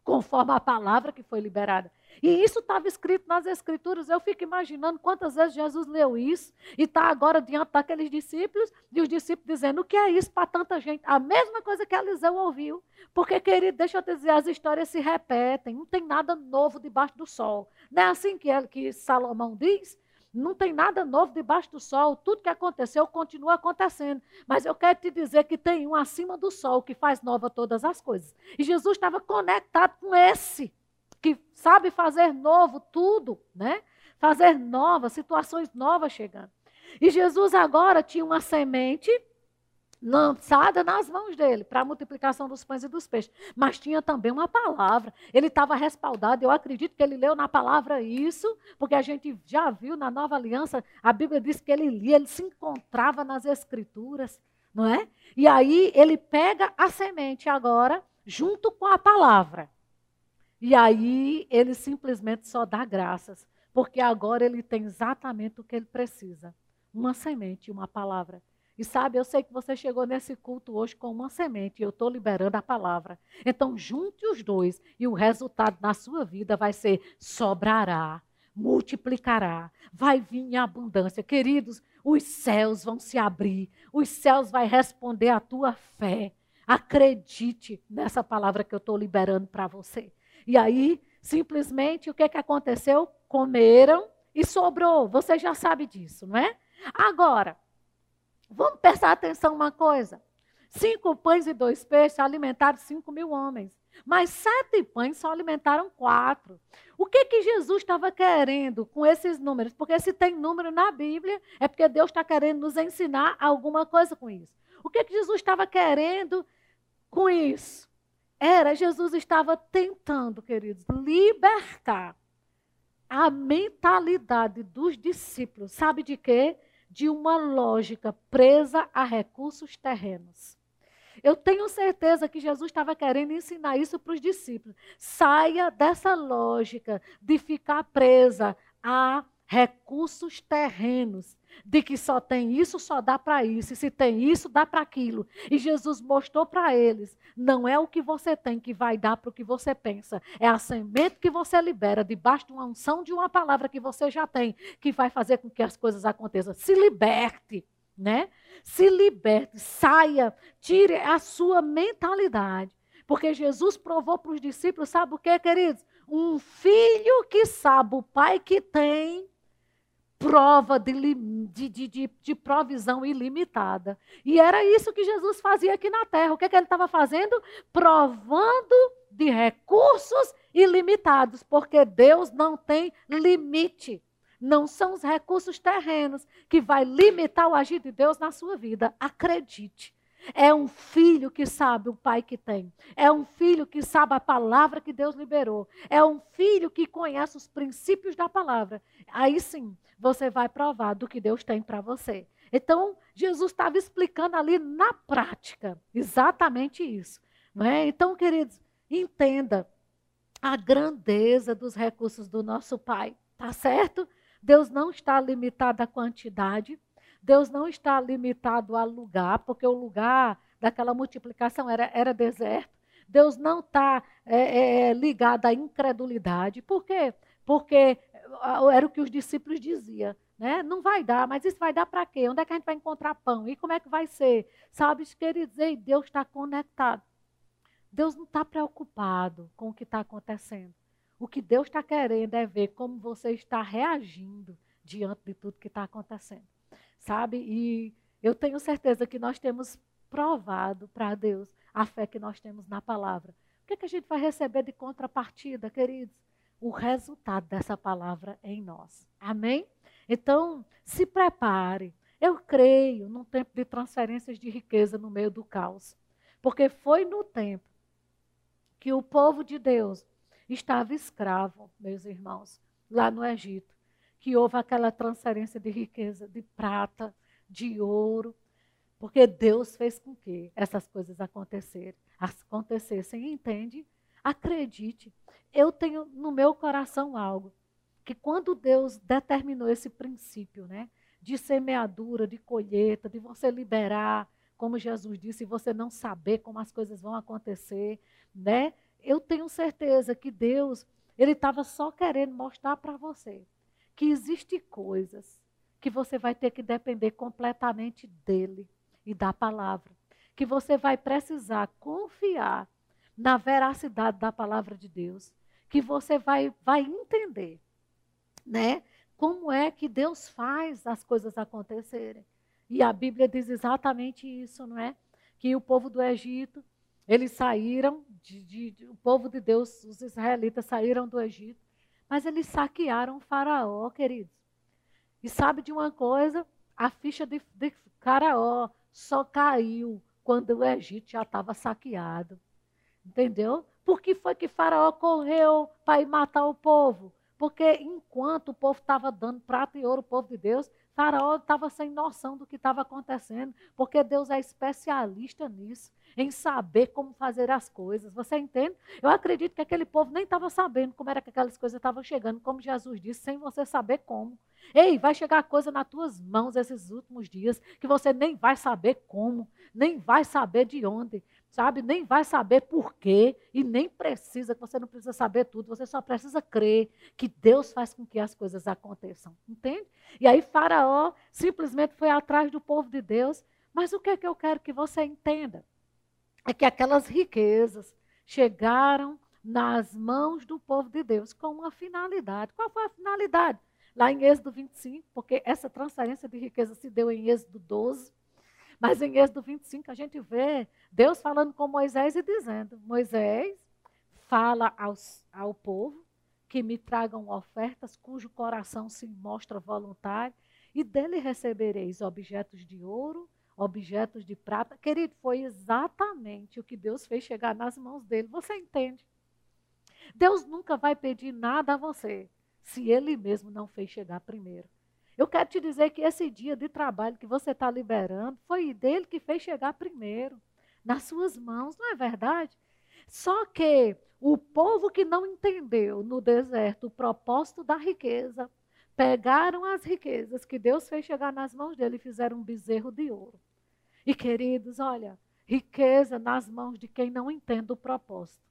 conforme a palavra que foi liberada. E isso estava escrito nas Escrituras. Eu fico imaginando quantas vezes Jesus leu isso e está agora diante daqueles discípulos e os discípulos dizendo: o que é isso para tanta gente? A mesma coisa que Eliseu ouviu. Porque, querido, deixa eu te dizer, as histórias se repetem. Não tem nada novo debaixo do sol. Não é assim que, ele, que Salomão diz? Não tem nada novo debaixo do sol. Tudo que aconteceu continua acontecendo. Mas eu quero te dizer que tem um acima do sol que faz nova todas as coisas. E Jesus estava conectado com esse que sabe fazer novo tudo, né? Fazer novas, situações novas chegando. E Jesus agora tinha uma semente lançada nas mãos dele para a multiplicação dos pães e dos peixes. Mas tinha também uma palavra. Ele estava respaldado. Eu acredito que ele leu na palavra isso, porque a gente já viu na nova aliança, a Bíblia diz que ele lia, ele se encontrava nas escrituras, não é? E aí ele pega a semente agora, junto com a palavra. E aí ele simplesmente só dá graças, porque agora ele tem exatamente o que ele precisa: uma semente, uma palavra. E sabe, eu sei que você chegou nesse culto hoje com uma semente, e eu estou liberando a palavra. Então, junte os dois, e o resultado na sua vida vai ser: sobrará, multiplicará, vai vir em abundância. Queridos, os céus vão se abrir, os céus vão responder à tua fé. Acredite nessa palavra que eu estou liberando para você. E aí, simplesmente, o que, que aconteceu? Comeram e sobrou. Você já sabe disso, não é? Agora, vamos prestar atenção uma coisa. Cinco pães e dois peixes alimentaram cinco mil homens. Mas sete pães só alimentaram quatro. O que, que Jesus estava querendo com esses números? Porque se tem número na Bíblia, é porque Deus está querendo nos ensinar alguma coisa com isso. O que, que Jesus estava querendo com isso? Era, Jesus estava tentando, queridos, libertar a mentalidade dos discípulos. Sabe de quê? De uma lógica presa a recursos terrenos. Eu tenho certeza que Jesus estava querendo ensinar isso para os discípulos. Saia dessa lógica de ficar presa a recursos terrenos de que só tem isso, só dá para isso, e se tem isso, dá para aquilo. E Jesus mostrou para eles: não é o que você tem que vai dar para o que você pensa, é a semente que você libera debaixo de uma unção de uma palavra que você já tem, que vai fazer com que as coisas aconteçam. Se liberte, né? Se liberte, saia, tire a sua mentalidade. Porque Jesus provou para os discípulos, sabe o que, queridos? Um filho que sabe o pai que tem, prova de, de, de, de, provisão ilimitada. E era isso que Jesus fazia aqui na terra. O que, que ele estava fazendo? Provando de recursos ilimitados, porque Deus não tem limite. Não são os recursos terrenos que vai limitar o agir de Deus na sua vida. Acredite. É um filho que sabe o pai que tem. É um filho que sabe a palavra que Deus liberou. É um filho que conhece os princípios da palavra. Aí sim, você vai provar do que Deus tem para você. Então, Jesus estava explicando ali na prática exatamente isso. Não é? Então, queridos, entenda a grandeza dos recursos do nosso Pai. Tá certo? Deus não está limitado à quantidade. Deus não está limitado a lugar, porque o lugar daquela multiplicação era, era deserto. Deus não está é, é, é, ligado à incredulidade. Por quê? Porque era o que os discípulos diziam. Né? Não vai dar, mas isso vai dar para quê? Onde é que a gente vai encontrar pão? E como é que vai ser? Sabe, quer dizer, Deus está conectado. Deus não está preocupado com o que está acontecendo. O que Deus está querendo é ver como você está reagindo diante de tudo que está acontecendo sabe? E eu tenho certeza que nós temos provado para Deus a fé que nós temos na palavra. O que, é que a gente vai receber de contrapartida, queridos? O resultado dessa palavra em nós. Amém? Então, se prepare. Eu creio num tempo de transferências de riqueza no meio do caos. Porque foi no tempo que o povo de Deus estava escravo, meus irmãos, lá no Egito que houve aquela transferência de riqueza, de prata, de ouro, porque Deus fez com que essas coisas acontecessem, acontecessem, entende? Acredite, eu tenho no meu coração algo que quando Deus determinou esse princípio, né, de semeadura, de colheita, de você liberar, como Jesus disse, você não saber como as coisas vão acontecer, né? Eu tenho certeza que Deus ele estava só querendo mostrar para você que existem coisas que você vai ter que depender completamente dele e da palavra. Que você vai precisar confiar na veracidade da palavra de Deus. Que você vai, vai entender, né? Como é que Deus faz as coisas acontecerem. E a Bíblia diz exatamente isso, não é? Que o povo do Egito, eles saíram, de, de, de, o povo de Deus, os israelitas saíram do Egito, mas eles saquearam o Faraó, queridos. E sabe de uma coisa? A ficha de, de Faraó só caiu quando o Egito já estava saqueado. Entendeu? Por que foi que Faraó correu para ir matar o povo? Porque enquanto o povo estava dando prata e ouro ao povo de Deus, Faraó estava sem noção do que estava acontecendo, porque Deus é especialista nisso, em saber como fazer as coisas. Você entende? Eu acredito que aquele povo nem estava sabendo como era que aquelas coisas estavam chegando, como Jesus disse, sem você saber como. Ei, vai chegar coisa nas tuas mãos esses últimos dias que você nem vai saber como, nem vai saber de onde, sabe? Nem vai saber por quê e nem precisa, você não precisa saber tudo, você só precisa crer que Deus faz com que as coisas aconteçam, entende? E aí Faraó simplesmente foi atrás do povo de Deus, mas o que é que eu quero que você entenda? É que aquelas riquezas chegaram nas mãos do povo de Deus com uma finalidade. Qual foi a finalidade? Lá em Êxodo 25, porque essa transferência de riqueza se deu em Êxodo 12, mas em Êxodo 25 a gente vê Deus falando com Moisés e dizendo: Moisés, fala aos, ao povo que me tragam ofertas cujo coração se mostra voluntário, e dele recebereis objetos de ouro, objetos de prata. Querido, foi exatamente o que Deus fez chegar nas mãos dele. Você entende? Deus nunca vai pedir nada a você se ele mesmo não fez chegar primeiro. Eu quero te dizer que esse dia de trabalho que você está liberando foi dele que fez chegar primeiro, nas suas mãos, não é verdade? Só que o povo que não entendeu no deserto o propósito da riqueza, pegaram as riquezas que Deus fez chegar nas mãos dele e fizeram um bezerro de ouro. E queridos, olha, riqueza nas mãos de quem não entende o propósito.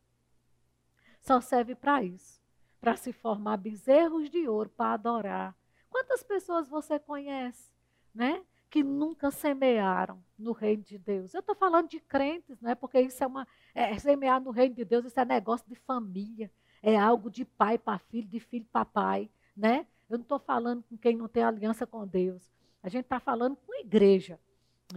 Só serve para isso, para se formar bezerros de ouro para adorar Quantas pessoas você conhece, né? Que nunca semearam no reino de Deus. Eu estou falando de crentes, né? Porque isso é uma. É, semear no reino de Deus, isso é negócio de família. É algo de pai para filho, de filho para pai, né? Eu não estou falando com quem não tem aliança com Deus. A gente está falando com a igreja,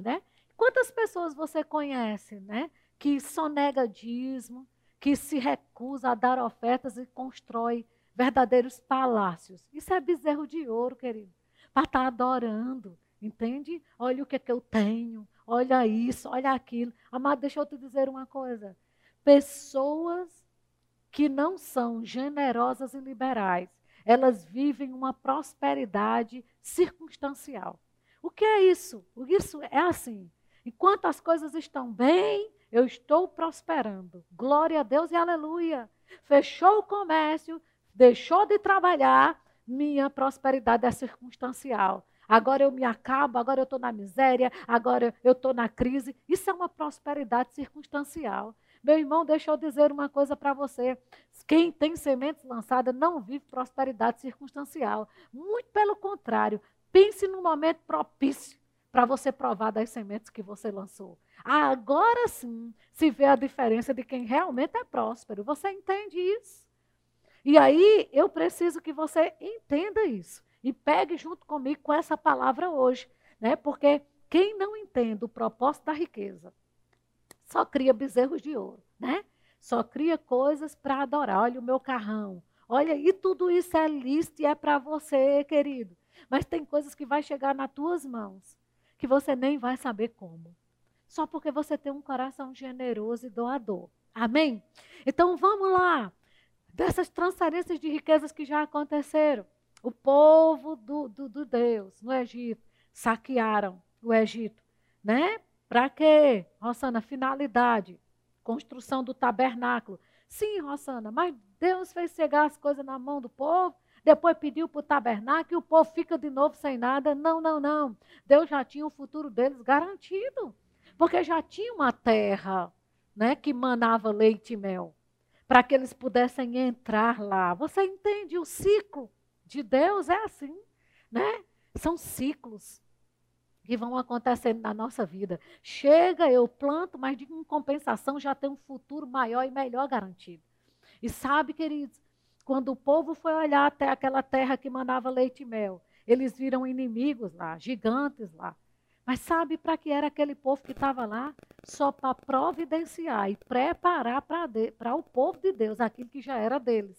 né? Quantas pessoas você conhece, né? Que sonega dízimo, que se recusa a dar ofertas e constrói verdadeiros palácios. Isso é bezerro de ouro, querido. Para estar tá adorando, entende? Olha o que é que eu tenho, olha isso, olha aquilo. Amado, deixa eu te dizer uma coisa. Pessoas que não são generosas e liberais, elas vivem uma prosperidade circunstancial. O que é isso? Isso é assim. Enquanto as coisas estão bem, eu estou prosperando. Glória a Deus e aleluia. Fechou o comércio, deixou de trabalhar, minha prosperidade é circunstancial. Agora eu me acabo, agora eu estou na miséria, agora eu estou na crise. Isso é uma prosperidade circunstancial. Meu irmão, deixa eu dizer uma coisa para você. Quem tem sementes lançadas não vive prosperidade circunstancial. Muito pelo contrário. Pense no momento propício para você provar das sementes que você lançou. Agora sim se vê a diferença de quem realmente é próspero. Você entende isso? E aí eu preciso que você entenda isso e pegue junto comigo com essa palavra hoje, né? Porque quem não entende o propósito da riqueza só cria bezerros de ouro, né? Só cria coisas para adorar. Olha o meu carrão. Olha, e tudo isso é lícito e é para você, querido. Mas tem coisas que vai chegar nas tuas mãos que você nem vai saber como. Só porque você tem um coração generoso e doador. Amém? Então vamos lá dessas transferências de riquezas que já aconteceram. O povo do, do, do Deus no Egito saquearam o Egito, né? Para quê? Rossana, finalidade, construção do tabernáculo. Sim, Rossana, mas Deus fez chegar as coisas na mão do povo, depois pediu para o tabernáculo e o povo fica de novo sem nada. Não, não, não. Deus já tinha o futuro deles garantido, porque já tinha uma terra né, que manava leite e mel. Para que eles pudessem entrar lá. Você entende o ciclo de Deus é assim, né? São ciclos que vão acontecendo na nossa vida. Chega, eu planto, mas de compensação já tem um futuro maior e melhor garantido. E sabe, queridos, quando o povo foi olhar até aquela terra que mandava leite e mel, eles viram inimigos lá, gigantes lá. Mas sabe para que era aquele povo que estava lá? Só para providenciar e preparar para o povo de Deus aquilo que já era deles.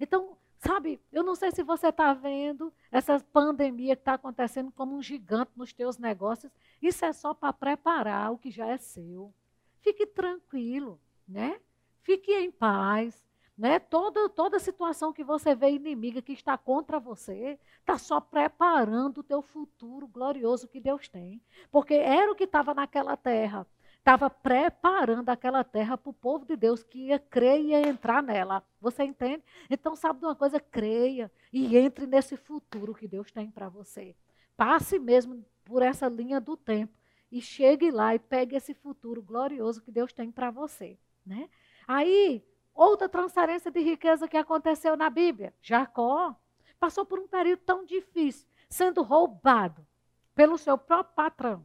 Então, sabe, eu não sei se você está vendo essa pandemia que está acontecendo como um gigante nos teus negócios. Isso é só para preparar o que já é seu. Fique tranquilo, né? Fique em paz. Né? Toda, toda situação que você vê inimiga que está contra você, está só preparando o teu futuro glorioso que Deus tem. Porque era o que estava naquela terra. Estava preparando aquela terra para o povo de Deus que ia crer e ia entrar nela. Você entende? Então, sabe de uma coisa? Creia e entre nesse futuro que Deus tem para você. Passe mesmo por essa linha do tempo e chegue lá e pegue esse futuro glorioso que Deus tem para você. Né? Aí, Outra transferência de riqueza que aconteceu na Bíblia. Jacó passou por um período tão difícil, sendo roubado pelo seu próprio patrão.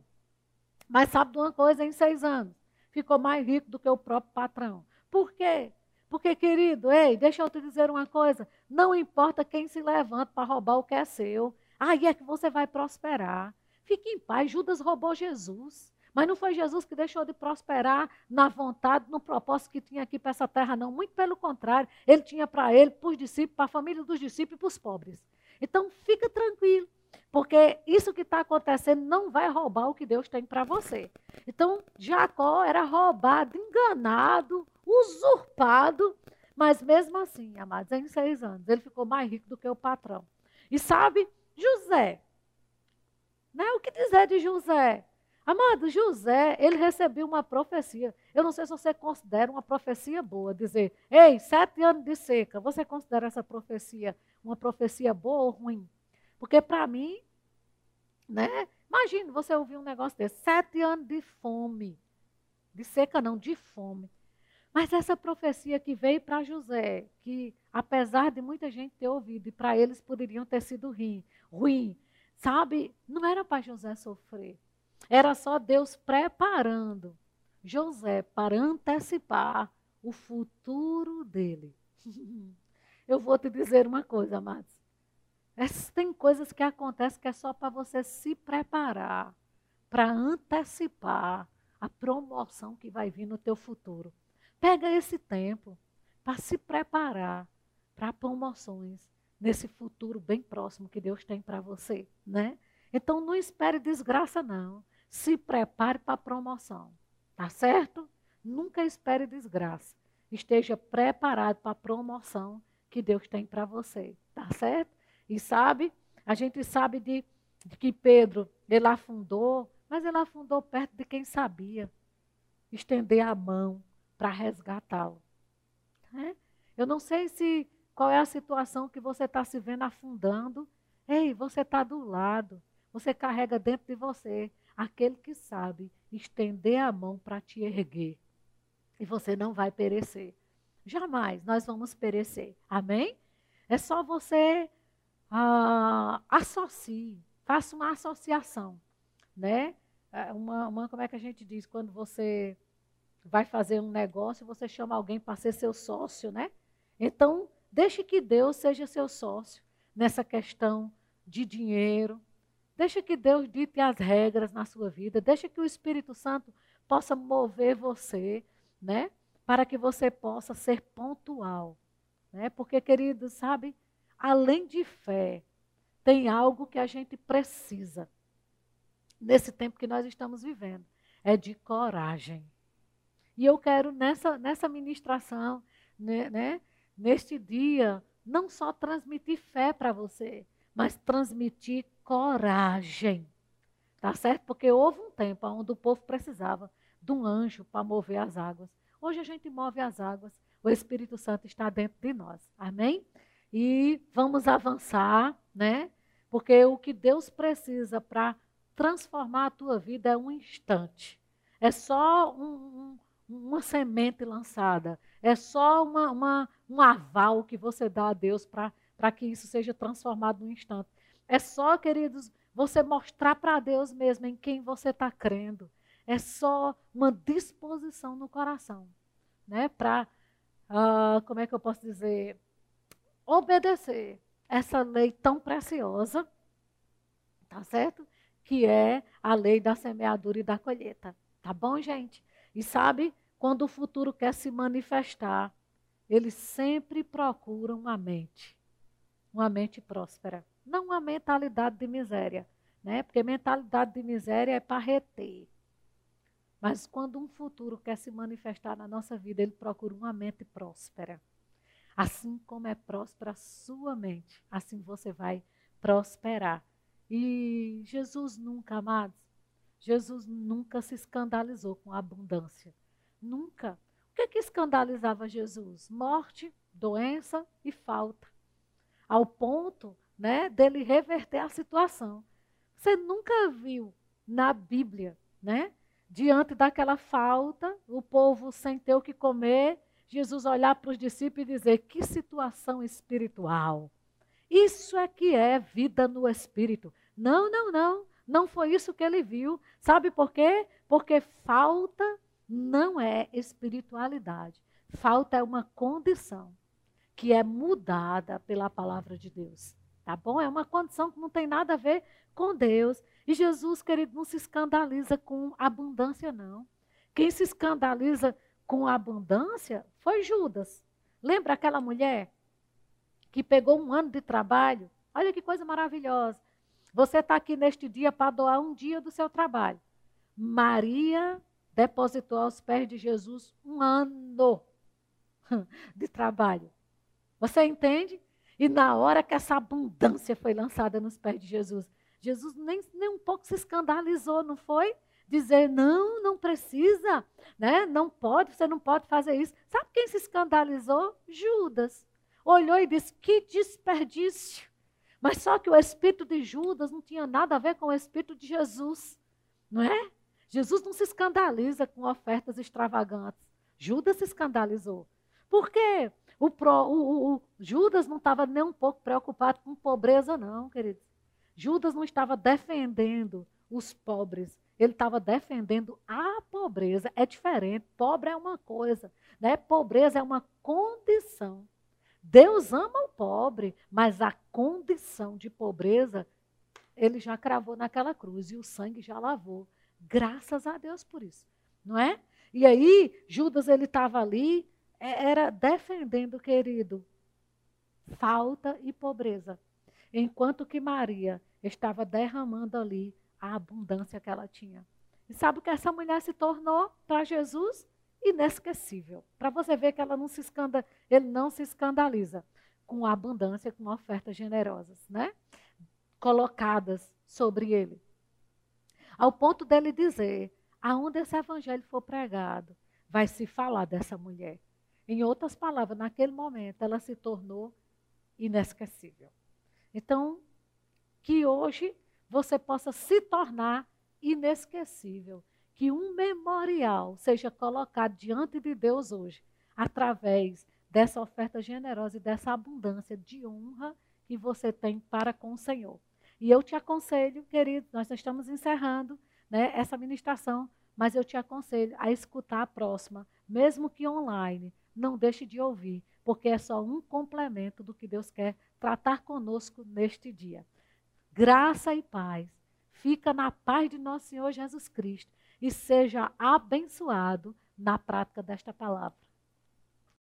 Mas sabe de uma coisa? Em seis anos, ficou mais rico do que o próprio patrão. Por quê? Porque, querido, ei, deixa eu te dizer uma coisa: não importa quem se levanta para roubar o que é seu, aí é que você vai prosperar. Fique em paz. Judas roubou Jesus. Mas não foi Jesus que deixou de prosperar na vontade, no propósito que tinha aqui para essa terra, não. Muito pelo contrário, ele tinha para ele, para os discípulos, para a família dos discípulos e para os pobres. Então, fica tranquilo, porque isso que está acontecendo não vai roubar o que Deus tem para você. Então, Jacó era roubado, enganado, usurpado, mas mesmo assim, amados, em seis anos, ele ficou mais rico do que o patrão. E sabe, José, né, o que dizer de José? Amado, José, ele recebeu uma profecia. Eu não sei se você considera uma profecia boa, dizer, ei, sete anos de seca, você considera essa profecia uma profecia boa ou ruim? Porque para mim, né? Imagina você ouvir um negócio desse, sete anos de fome. De seca não, de fome. Mas essa profecia que veio para José, que apesar de muita gente ter ouvido, e para eles poderiam ter sido ruim, ruim, sabe? Não era para José sofrer. Era só Deus preparando José para antecipar o futuro dele. Eu vou te dizer uma coisa, amados. Tem coisas que acontecem que é só para você se preparar, para antecipar a promoção que vai vir no teu futuro. Pega esse tempo para se preparar para promoções nesse futuro bem próximo que Deus tem para você, né? Então não espere desgraça não se prepare para a promoção. Tá certo? Nunca espere desgraça. Esteja preparado para a promoção que Deus tem para você. Tá certo? E sabe, a gente sabe de, de que Pedro, ele afundou, mas ele afundou perto de quem sabia estender a mão para resgatá-lo. É? Eu não sei se qual é a situação que você está se vendo afundando. Ei, você está do lado. Você carrega dentro de você aquele que sabe estender a mão para te erguer. E você não vai perecer. Jamais nós vamos perecer. Amém? É só você ah, associe, faça uma associação, né? É uma, uma, como é que a gente diz quando você vai fazer um negócio, você chama alguém para ser seu sócio, né? Então, deixe que Deus seja seu sócio nessa questão de dinheiro, Deixa que Deus dite as regras na sua vida. Deixa que o Espírito Santo possa mover você, né? Para que você possa ser pontual. Né? Porque, querido, sabe, além de fé, tem algo que a gente precisa nesse tempo que nós estamos vivendo. É de coragem. E eu quero, nessa, nessa ministração, né, né, neste dia, não só transmitir fé para você, mas transmitir coragem. Tá certo? Porque houve um tempo onde o povo precisava de um anjo para mover as águas. Hoje a gente move as águas, o Espírito Santo está dentro de nós. Amém? E vamos avançar, né? Porque o que Deus precisa para transformar a tua vida é um instante. É só um, um, uma semente lançada. É só uma, uma, um aval que você dá a Deus para que isso seja transformado num instante. É só, queridos, você mostrar para Deus mesmo em quem você está crendo. É só uma disposição no coração, né? Para, uh, ah, como é que eu posso dizer, obedecer essa lei tão preciosa, tá certo? Que é a lei da semeadura e da colheita. Tá bom, gente? E sabe, quando o futuro quer se manifestar, ele sempre procura uma mente, uma mente próspera, não uma mentalidade de miséria, né? Porque mentalidade de miséria é para reter. Mas quando um futuro quer se manifestar na nossa vida, ele procura uma mente próspera. Assim como é próspera a sua mente, assim você vai prosperar. E Jesus nunca, amados, Jesus nunca se escandalizou com a abundância. Nunca. O que, é que escandalizava Jesus? Morte, doença e falta. Ao ponto né, dele reverter a situação. Você nunca viu na Bíblia, né, diante daquela falta, o povo sem ter o que comer, Jesus olhar para os discípulos e dizer: que situação espiritual. Isso é que é vida no espírito. Não, não, não. Não foi isso que ele viu. Sabe por quê? Porque falta não é espiritualidade. Falta é uma condição que é mudada pela palavra de Deus. Tá bom? É uma condição que não tem nada a ver com Deus. E Jesus, querido, não se escandaliza com abundância, não. Quem se escandaliza com abundância foi Judas. Lembra aquela mulher que pegou um ano de trabalho? Olha que coisa maravilhosa. Você está aqui neste dia para doar um dia do seu trabalho. Maria depositou aos pés de Jesus um ano de trabalho. Você entende? E na hora que essa abundância foi lançada nos pés de Jesus, Jesus nem, nem um pouco se escandalizou, não foi? Dizer, não, não precisa, né? não pode, você não pode fazer isso. Sabe quem se escandalizou? Judas. Olhou e disse: que desperdício. Mas só que o espírito de Judas não tinha nada a ver com o espírito de Jesus, não é? Jesus não se escandaliza com ofertas extravagantes. Judas se escandalizou. Por quê? O, pro, o, o Judas não estava nem um pouco preocupado com pobreza, não, queridos. Judas não estava defendendo os pobres, ele estava defendendo a pobreza. É diferente. Pobre é uma coisa, né? Pobreza é uma condição. Deus ama o pobre, mas a condição de pobreza ele já cravou naquela cruz e o sangue já lavou. Graças a Deus por isso, não é? E aí Judas ele estava ali, era defendendo, querido, falta e pobreza, enquanto que Maria estava derramando ali a abundância que ela tinha. E sabe o que essa mulher se tornou para Jesus? inesquecível. Para você ver que ela não se escanda, ele não se escandaliza com a abundância, com ofertas generosas, né? Colocadas sobre ele. Ao ponto dele dizer: aonde esse evangelho for pregado, vai se falar dessa mulher. Em outras palavras, naquele momento, ela se tornou inesquecível. Então, que hoje você possa se tornar inesquecível que um memorial seja colocado diante de Deus hoje, através dessa oferta generosa e dessa abundância de honra que você tem para com o Senhor. E eu te aconselho, querido, nós estamos encerrando né, essa ministração, mas eu te aconselho a escutar a próxima, mesmo que online. Não deixe de ouvir, porque é só um complemento do que Deus quer tratar conosco neste dia. Graça e paz. Fica na paz de nosso Senhor Jesus Cristo e seja abençoado na prática desta palavra.